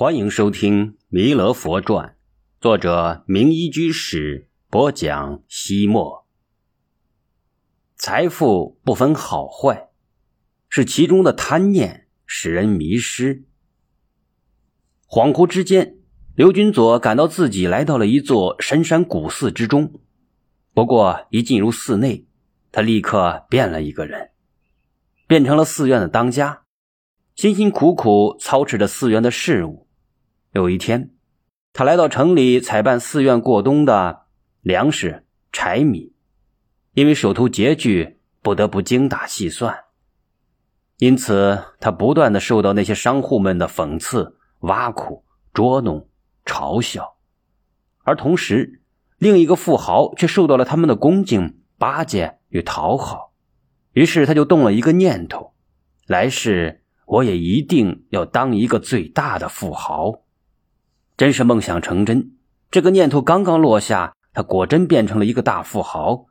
欢迎收听《弥勒佛传》，作者明一居士播讲。西莫，财富不分好坏，是其中的贪念使人迷失。恍惚之间，刘军佐感到自己来到了一座深山古寺之中。不过，一进入寺内，他立刻变了一个人，变成了寺院的当家，辛辛苦苦操持着寺院的事务。有一天，他来到城里采办寺院过冬的粮食、柴米，因为手头拮据，不得不精打细算。因此，他不断的受到那些商户们的讽刺、挖苦、捉弄、嘲笑，而同时，另一个富豪却受到了他们的恭敬、巴结与讨好。于是，他就动了一个念头：来世我也一定要当一个最大的富豪。真是梦想成真！这个念头刚刚落下，他果真变成了一个大富豪，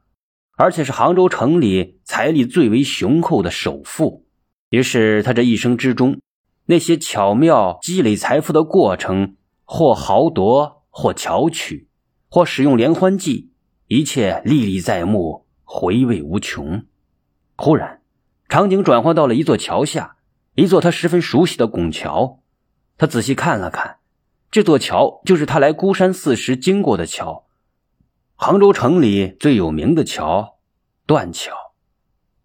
而且是杭州城里财力最为雄厚的首富。于是，他这一生之中，那些巧妙积累财富的过程，或豪夺，或巧取，或使用连环计，一切历历在目，回味无穷。忽然，场景转换到了一座桥下，一座他十分熟悉的拱桥。他仔细看了看。这座桥就是他来孤山寺时经过的桥，杭州城里最有名的桥——断桥。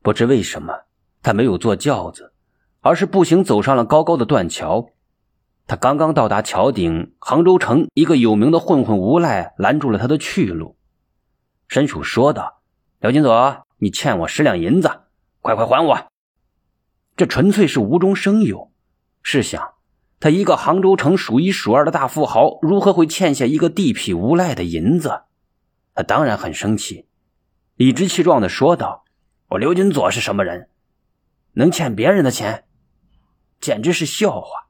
不知为什么，他没有坐轿子，而是步行走上了高高的断桥。他刚刚到达桥顶，杭州城一个有名的混混无赖拦住了他的去路，伸手说道：“廖金佐，你欠我十两银子，快快还我！”这纯粹是无中生有。试想。他一个杭州城数一数二的大富豪，如何会欠下一个地痞无赖的银子？他当然很生气，理直气壮的说道：“我刘金佐是什么人？能欠别人的钱？简直是笑话！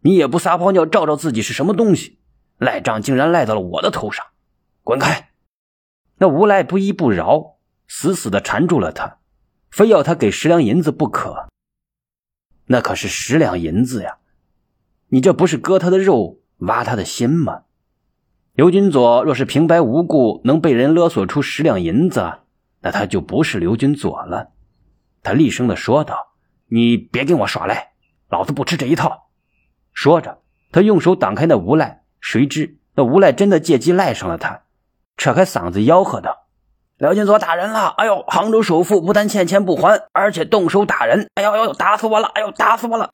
你也不撒泡尿照照自己是什么东西？赖账竟然赖到了我的头上！滚开！”那无赖不依不饶，死死的缠住了他，非要他给十两银子不可。那可是十两银子呀！你这不是割他的肉，挖他的心吗？刘军佐若是平白无故能被人勒索出十两银子，那他就不是刘军佐了。他厉声的说道：“你别跟我耍赖，老子不吃这一套。”说着，他用手挡开那无赖，谁知那无赖真的借机赖上了他，扯开嗓子吆喝道：“刘军佐打人了！哎呦，杭州首富不但欠钱不还，而且动手打人！哎呦呦，打死我了！哎呦，打死我了！”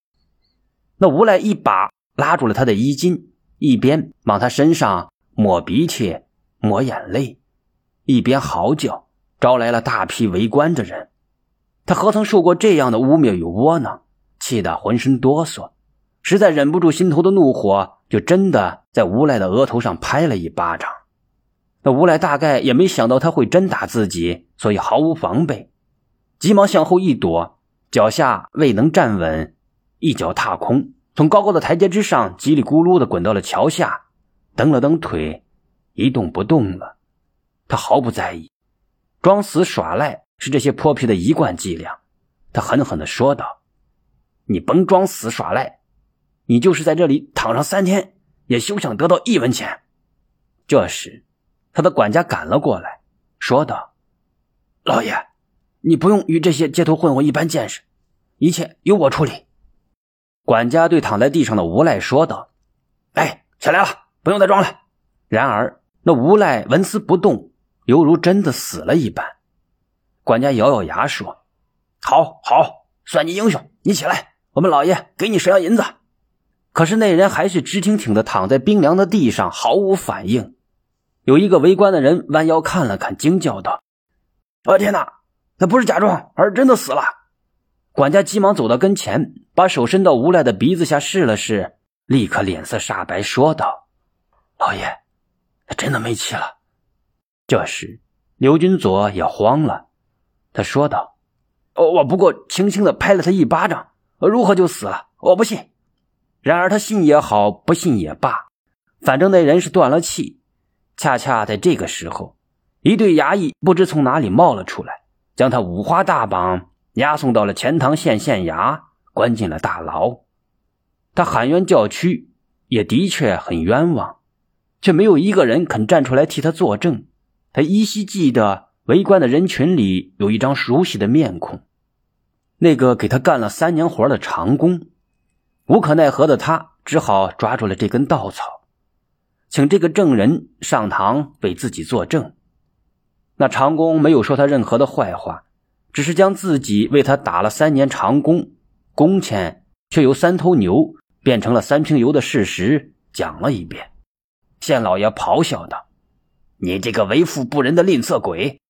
那无赖一把拉住了他的衣襟，一边往他身上抹鼻涕、抹眼泪，一边嚎叫，招来了大批围观的人。他何曾受过这样的污蔑与窝囊，气得浑身哆嗦，实在忍不住心头的怒火，就真的在无赖的额头上拍了一巴掌。那无赖大概也没想到他会真打自己，所以毫无防备，急忙向后一躲，脚下未能站稳。一脚踏空，从高高的台阶之上叽里咕噜的滚到了桥下，蹬了蹬腿，一动不动了。他毫不在意，装死耍赖是这些泼皮的一贯伎俩。他狠狠的说道：“你甭装死耍赖，你就是在这里躺上三天，也休想得到一文钱。”这时，他的管家赶了过来，说道：“老爷，你不用与这些街头混混一般见识，一切由我处理。”管家对躺在地上的无赖说道：“哎，起来了，不用再装了。”然而那无赖纹丝不动，犹如真的死了一般。管家咬咬牙说：“好好，算你英雄，你起来，我们老爷给你十两银子。”可是那人还是直挺挺的躺在冰凉的地上，毫无反应。有一个围观的人弯腰看了看，惊叫道：“我的天哪，那不是假装，而是真的死了！”管家急忙走到跟前，把手伸到无赖的鼻子下试了试，立刻脸色煞白，说道：“老爷，他真的没气了。”这时，刘军佐也慌了，他说道：“哦，我不过轻轻的拍了他一巴掌，如何就死了？我不信。”然而他信也好，不信也罢，反正那人是断了气。恰恰在这个时候，一对衙役不知从哪里冒了出来，将他五花大绑。押送到了钱塘县县衙，关进了大牢。他喊冤叫屈，也的确很冤枉，却没有一个人肯站出来替他作证。他依稀记得围观的人群里有一张熟悉的面孔，那个给他干了三年活的长工。无可奈何的他只好抓住了这根稻草，请这个证人上堂为自己作证。那长工没有说他任何的坏话，只是将自己为他打了三年长工，工钱却由三头牛变成了三瓶油的事实讲了一遍。县老爷咆哮道：“你这个为富不仁的吝啬鬼！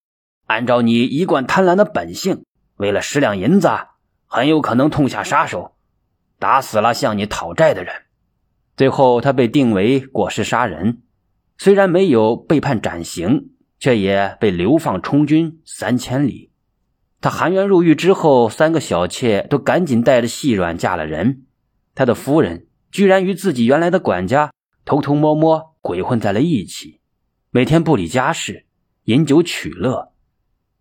按照你一贯贪婪的本性，为了十两银子，很有可能痛下杀手。”打死了向你讨债的人，最后他被定为过失杀人，虽然没有被判斩刑，却也被流放充军三千里。他含冤入狱之后，三个小妾都赶紧带着细软嫁了人，他的夫人居然与自己原来的管家偷偷摸摸鬼混在了一起，每天不理家事，饮酒取乐。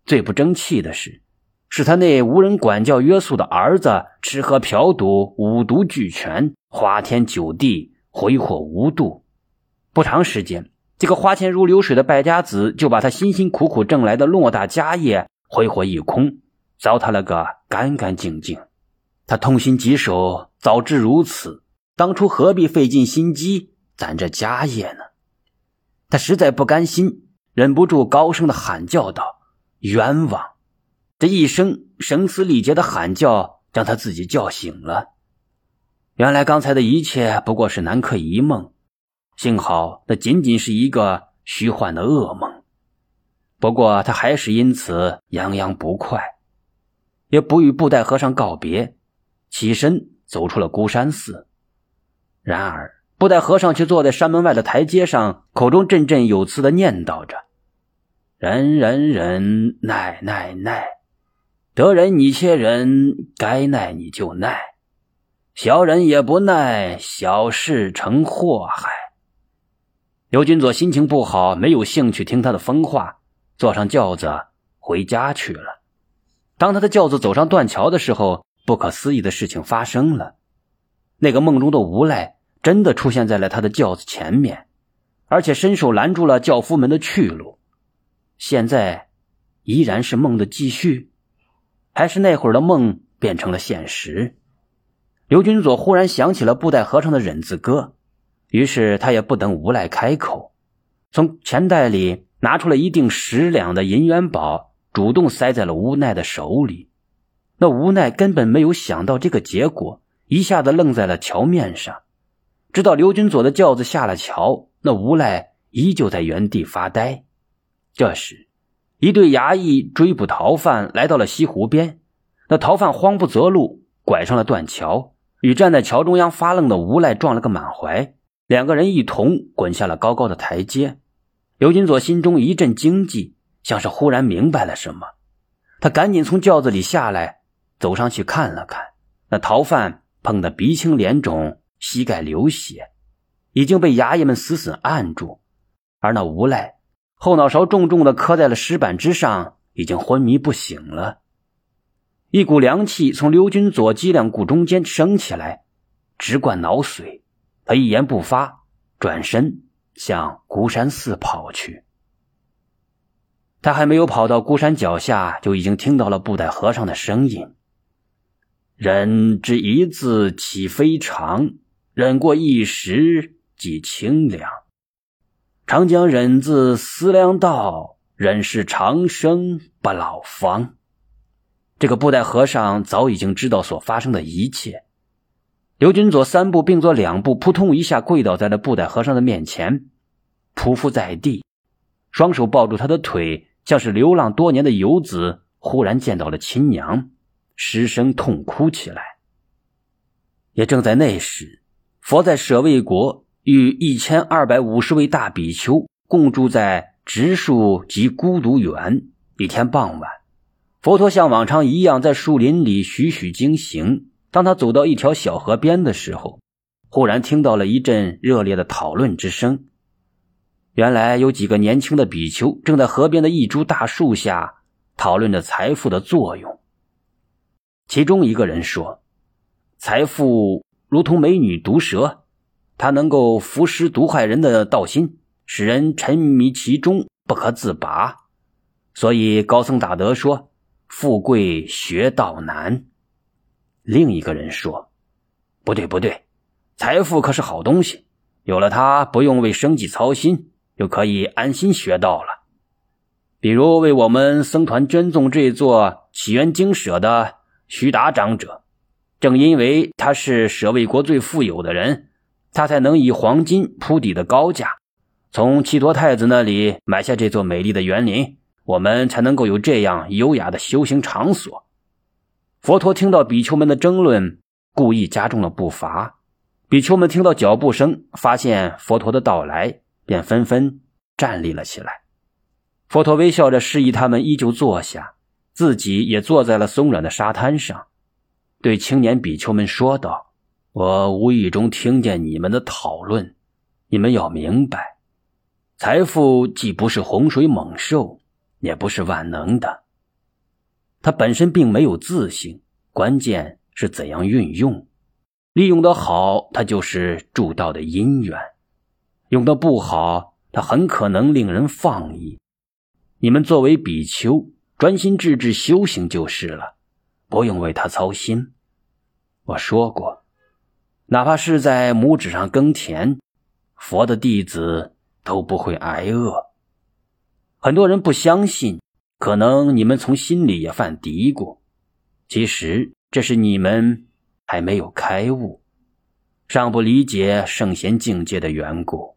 最不争气的是。是他那无人管教约束的儿子，吃喝嫖赌，五毒俱全，花天酒地，挥霍无度。不长时间，这个花钱如流水的败家子就把他辛辛苦苦挣来的偌大家业挥霍一空，糟蹋了个干干净净。他痛心疾首，早知如此，当初何必费尽心机攒这家业呢？他实在不甘心，忍不住高声的喊叫道：“冤枉！”这一声声嘶力竭的喊叫，将他自己叫醒了。原来刚才的一切不过是南柯一梦，幸好那仅仅是一个虚幻的噩梦。不过他还是因此洋洋不快，也不与布袋和尚告别，起身走出了孤山寺。然而布袋和尚却坐在山门外的台阶上，口中振振有词的念叨着：“忍忍忍，耐耐耐。”得人你且忍，该耐你就耐，小人也不耐，小事成祸害。刘军佐心情不好，没有兴趣听他的疯话，坐上轿子回家去了。当他的轿子走上断桥的时候，不可思议的事情发生了，那个梦中的无赖真的出现在了他的轿子前面，而且伸手拦住了轿夫们的去路。现在依然是梦的继续。还是那会儿的梦变成了现实。刘军佐忽然想起了布袋和尚的忍字歌，于是他也不等无赖开口，从钱袋里拿出了一锭十两的银元宝，主动塞在了无奈的手里。那无奈根本没有想到这个结果，一下子愣在了桥面上。直到刘军佐的轿子下了桥，那无赖依旧在原地发呆。这时。一队衙役追捕逃犯来到了西湖边，那逃犯慌不择路，拐上了断桥，与站在桥中央发愣的无赖撞了个满怀，两个人一同滚下了高高的台阶。刘金佐心中一阵惊悸，像是忽然明白了什么，他赶紧从轿子里下来，走上去看了看，那逃犯碰得鼻青脸肿，膝盖流血，已经被衙役们死死按住，而那无赖。后脑勺重重的磕在了石板之上，已经昏迷不醒了。一股凉气从刘军佐脊梁骨中间升起来，直灌脑髓。他一言不发，转身向孤山寺跑去。他还没有跑到孤山脚下，就已经听到了布袋和尚的声音：“忍之一字岂非常？忍过一时即清凉。”常将忍字思量道，忍是长生不老方。这个布袋和尚早已经知道所发生的一切。刘军佐三步并作两步，扑通一下跪倒在了布袋和尚的面前，匍匐在地，双手抱住他的腿，像是流浪多年的游子忽然见到了亲娘，失声痛哭起来。也正在那时，佛在舍卫国。与一千二百五十位大比丘共住在植树及孤独园。一天傍晚，佛陀像往常一样在树林里徐徐经行。当他走到一条小河边的时候，忽然听到了一阵热烈的讨论之声。原来有几个年轻的比丘正在河边的一株大树下讨论着财富的作用。其中一个人说：“财富如同美女毒蛇。”它能够腐蚀毒害人的道心，使人沉迷其中不可自拔。所以高僧大德说：“富贵学道难。”另一个人说：“不对，不对，财富可是好东西，有了它，不用为生计操心，就可以安心学道了。比如为我们僧团捐赠这座起源精舍的徐达长者，正因为他是舍卫国最富有的人，他才能以黄金铺底的高价，从七陀太子那里买下这座美丽的园林。”我们才能够有这样优雅的修行场所。佛陀听到比丘们的争论，故意加重了步伐。比丘们听到脚步声，发现佛陀的到来，便纷纷站立了起来。佛陀微笑着示意他们依旧坐下，自己也坐在了松软的沙滩上，对青年比丘们说道：“我无意中听见你们的讨论，你们要明白，财富既不是洪水猛兽。”也不是万能的，它本身并没有自性，关键是怎样运用。利用的好，它就是助道的因缘；用的不好，它很可能令人放逸。你们作为比丘，专心致志修行就是了，不用为他操心。我说过，哪怕是在拇指上耕田，佛的弟子都不会挨饿。很多人不相信，可能你们从心里也犯嘀咕。其实这是你们还没有开悟，尚不理解圣贤境界的缘故。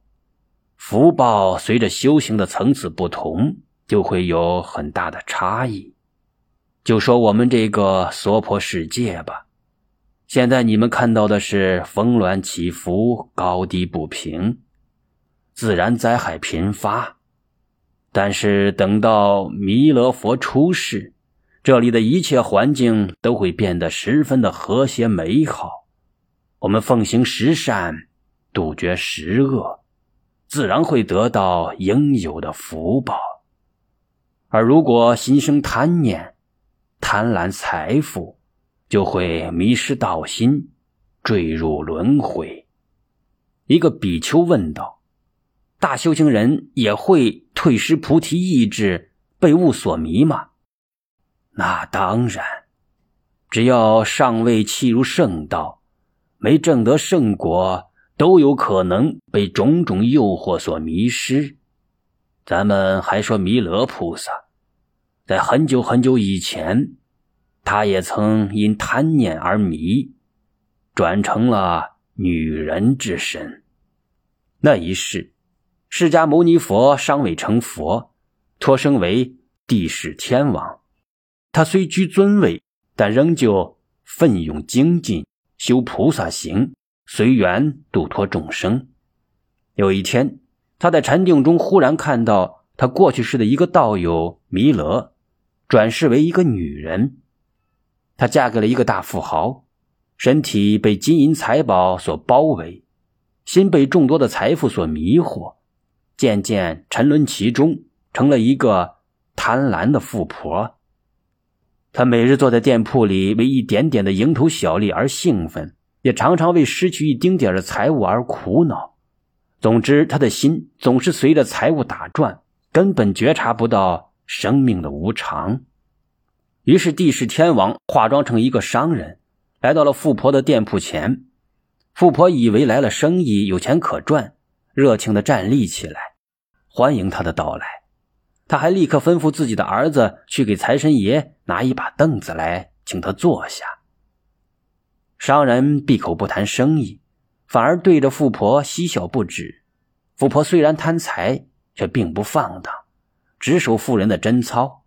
福报随着修行的层次不同，就会有很大的差异。就说我们这个娑婆世界吧，现在你们看到的是峰峦起伏、高低不平，自然灾害频发。但是等到弥勒佛出世，这里的一切环境都会变得十分的和谐美好。我们奉行十善，杜绝十恶，自然会得到应有的福报。而如果心生贪念，贪婪财富，就会迷失道心，坠入轮回。一个比丘问道。大修行人也会退失菩提意志，被物所迷吗？那当然，只要尚未契入圣道，没证得圣果，都有可能被种种诱惑所迷失。咱们还说弥勒菩萨，在很久很久以前，他也曾因贪念而迷，转成了女人之身。那一世。释迦牟尼佛尚未成佛，托生为帝释天王。他虽居尊位，但仍旧奋勇精进，修菩萨行，随缘度脱众生。有一天，他在禅定中忽然看到他过去世的一个道友弥勒，转世为一个女人。她嫁给了一个大富豪，身体被金银财宝所包围，心被众多的财富所迷惑。渐渐沉沦其中，成了一个贪婪的富婆。她每日坐在店铺里，为一点点的蝇头小利而兴奋，也常常为失去一丁点的财物而苦恼。总之，她的心总是随着财物打转，根本觉察不到生命的无常。于是，帝释天王化妆成一个商人，来到了富婆的店铺前。富婆以为来了生意，有钱可赚。热情的站立起来，欢迎他的到来。他还立刻吩咐自己的儿子去给财神爷拿一把凳子来，请他坐下。商人闭口不谈生意，反而对着富婆嬉笑不止。富婆虽然贪财，却并不放荡，只守富人的贞操。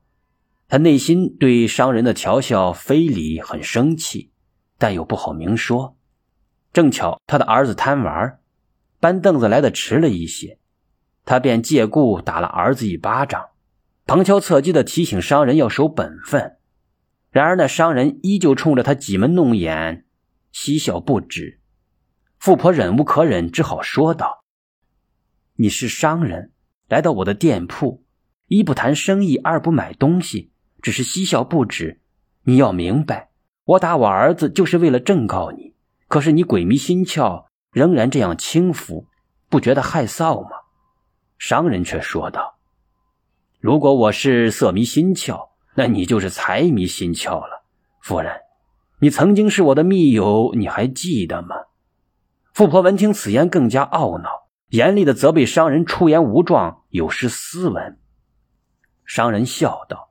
他内心对商人的调笑非礼很生气，但又不好明说。正巧他的儿子贪玩。搬凳子来的迟了一些，他便借故打了儿子一巴掌，旁敲侧击的提醒商人要守本分。然而那商人依旧冲着他挤眉弄眼，嬉笑不止。富婆忍无可忍，只好说道：“你是商人，来到我的店铺，一不谈生意，二不买东西，只是嬉笑不止。你要明白，我打我儿子就是为了正告你，可是你鬼迷心窍。”仍然这样轻浮，不觉得害臊吗？商人却说道：“如果我是色迷心窍，那你就是财迷心窍了。夫人，你曾经是我的密友，你还记得吗？”富婆闻听此言，更加懊恼，严厉的责备商人出言无状，有失斯文。商人笑道：“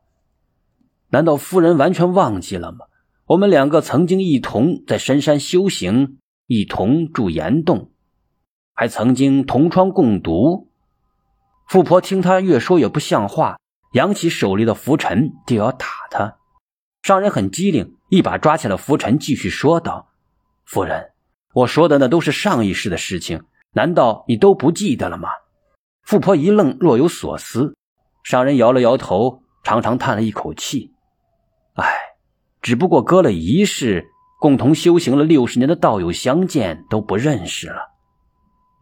难道夫人完全忘记了吗？我们两个曾经一同在深山修行，一同住岩洞，还曾经同窗共读。”富婆听他越说越不像话，扬起手里的拂尘就要打他。商人很机灵，一把抓起了拂尘，继续说道：“夫人。”我说的那都是上一世的事情，难道你都不记得了吗？富婆一愣，若有所思。商人摇了摇头，长长叹了一口气：“唉，只不过隔了一世，共同修行了六十年的道友相见都不认识了。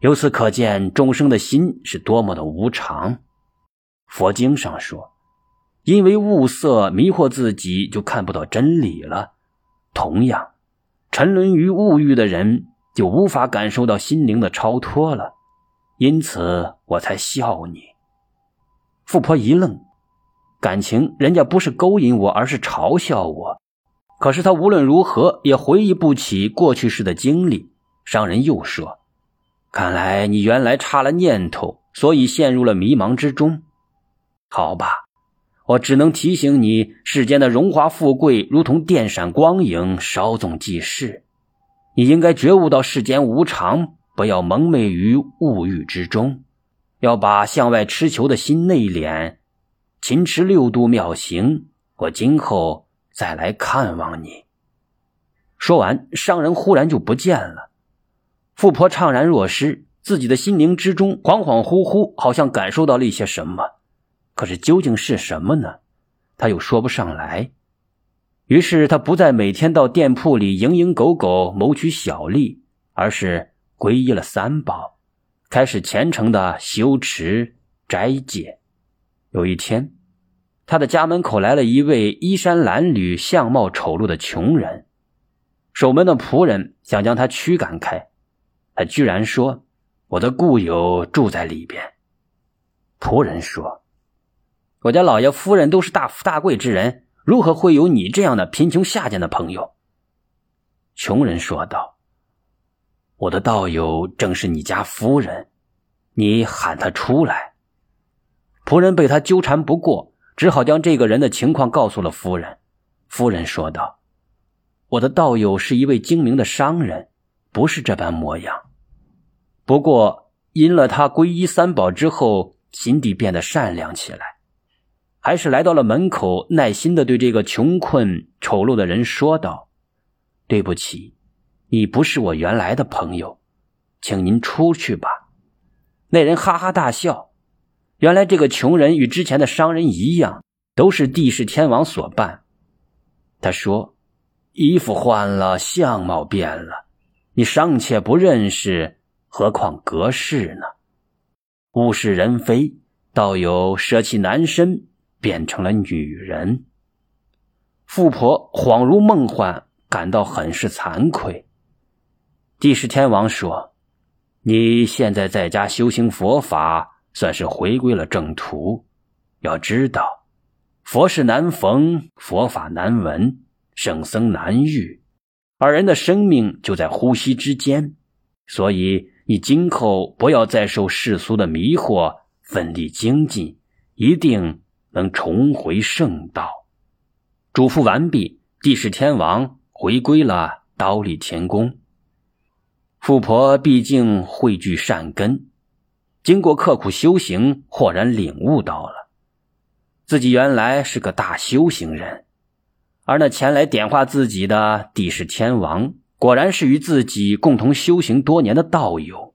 由此可见，众生的心是多么的无常。佛经上说，因为物色迷惑自己，就看不到真理了。同样。”沉沦于物欲的人就无法感受到心灵的超脱了，因此我才笑你。富婆一愣，感情人家不是勾引我，而是嘲笑我。可是他无论如何也回忆不起过去时的经历。商人又说：“看来你原来差了念头，所以陷入了迷茫之中。好吧。”我只能提醒你，世间的荣华富贵如同电闪光影，稍纵即逝。你应该觉悟到世间无常，不要蒙昧于物欲之中，要把向外痴求的心内敛，勤持六度妙行。我今后再来看望你。说完，商人忽然就不见了。富婆怅然若失，自己的心灵之中恍恍惚惚，好像感受到了一些什么。可是究竟是什么呢？他又说不上来。于是他不再每天到店铺里蝇营狗苟谋取小利，而是皈依了三宝，开始虔诚的修持斋戒。有一天，他的家门口来了一位衣衫褴褛、相貌丑陋的穷人，守门的仆人想将他驱赶开，他居然说：“我的故友住在里边。”仆人说。我家老爷夫人都是大富大贵之人，如何会有你这样的贫穷下贱的朋友？穷人说道：“我的道友正是你家夫人，你喊他出来。”仆人被他纠缠不过，只好将这个人的情况告诉了夫人。夫人说道：“我的道友是一位精明的商人，不是这般模样。不过因了他皈依三宝之后，心地变得善良起来。”还是来到了门口，耐心的对这个穷困丑陋的人说道：“对不起，你不是我原来的朋友，请您出去吧。”那人哈哈大笑。原来这个穷人与之前的商人一样，都是帝释天王所扮。他说：“衣服换了，相貌变了，你尚且不认识，何况隔世呢？物是人非，道友舍弃男身。”变成了女人，富婆恍如梦幻，感到很是惭愧。帝释天王说：“你现在在家修行佛法，算是回归了正途。要知道，佛事难逢，佛法难闻，圣僧难遇，而人的生命就在呼吸之间。所以，你今后不要再受世俗的迷惑，奋力精进，一定。”能重回圣道，嘱咐完毕，帝释天王回归了刀立天宫。富婆毕竟汇聚善根，经过刻苦修行，豁然领悟到了自己原来是个大修行人，而那前来点化自己的帝释天王，果然是与自己共同修行多年的道友。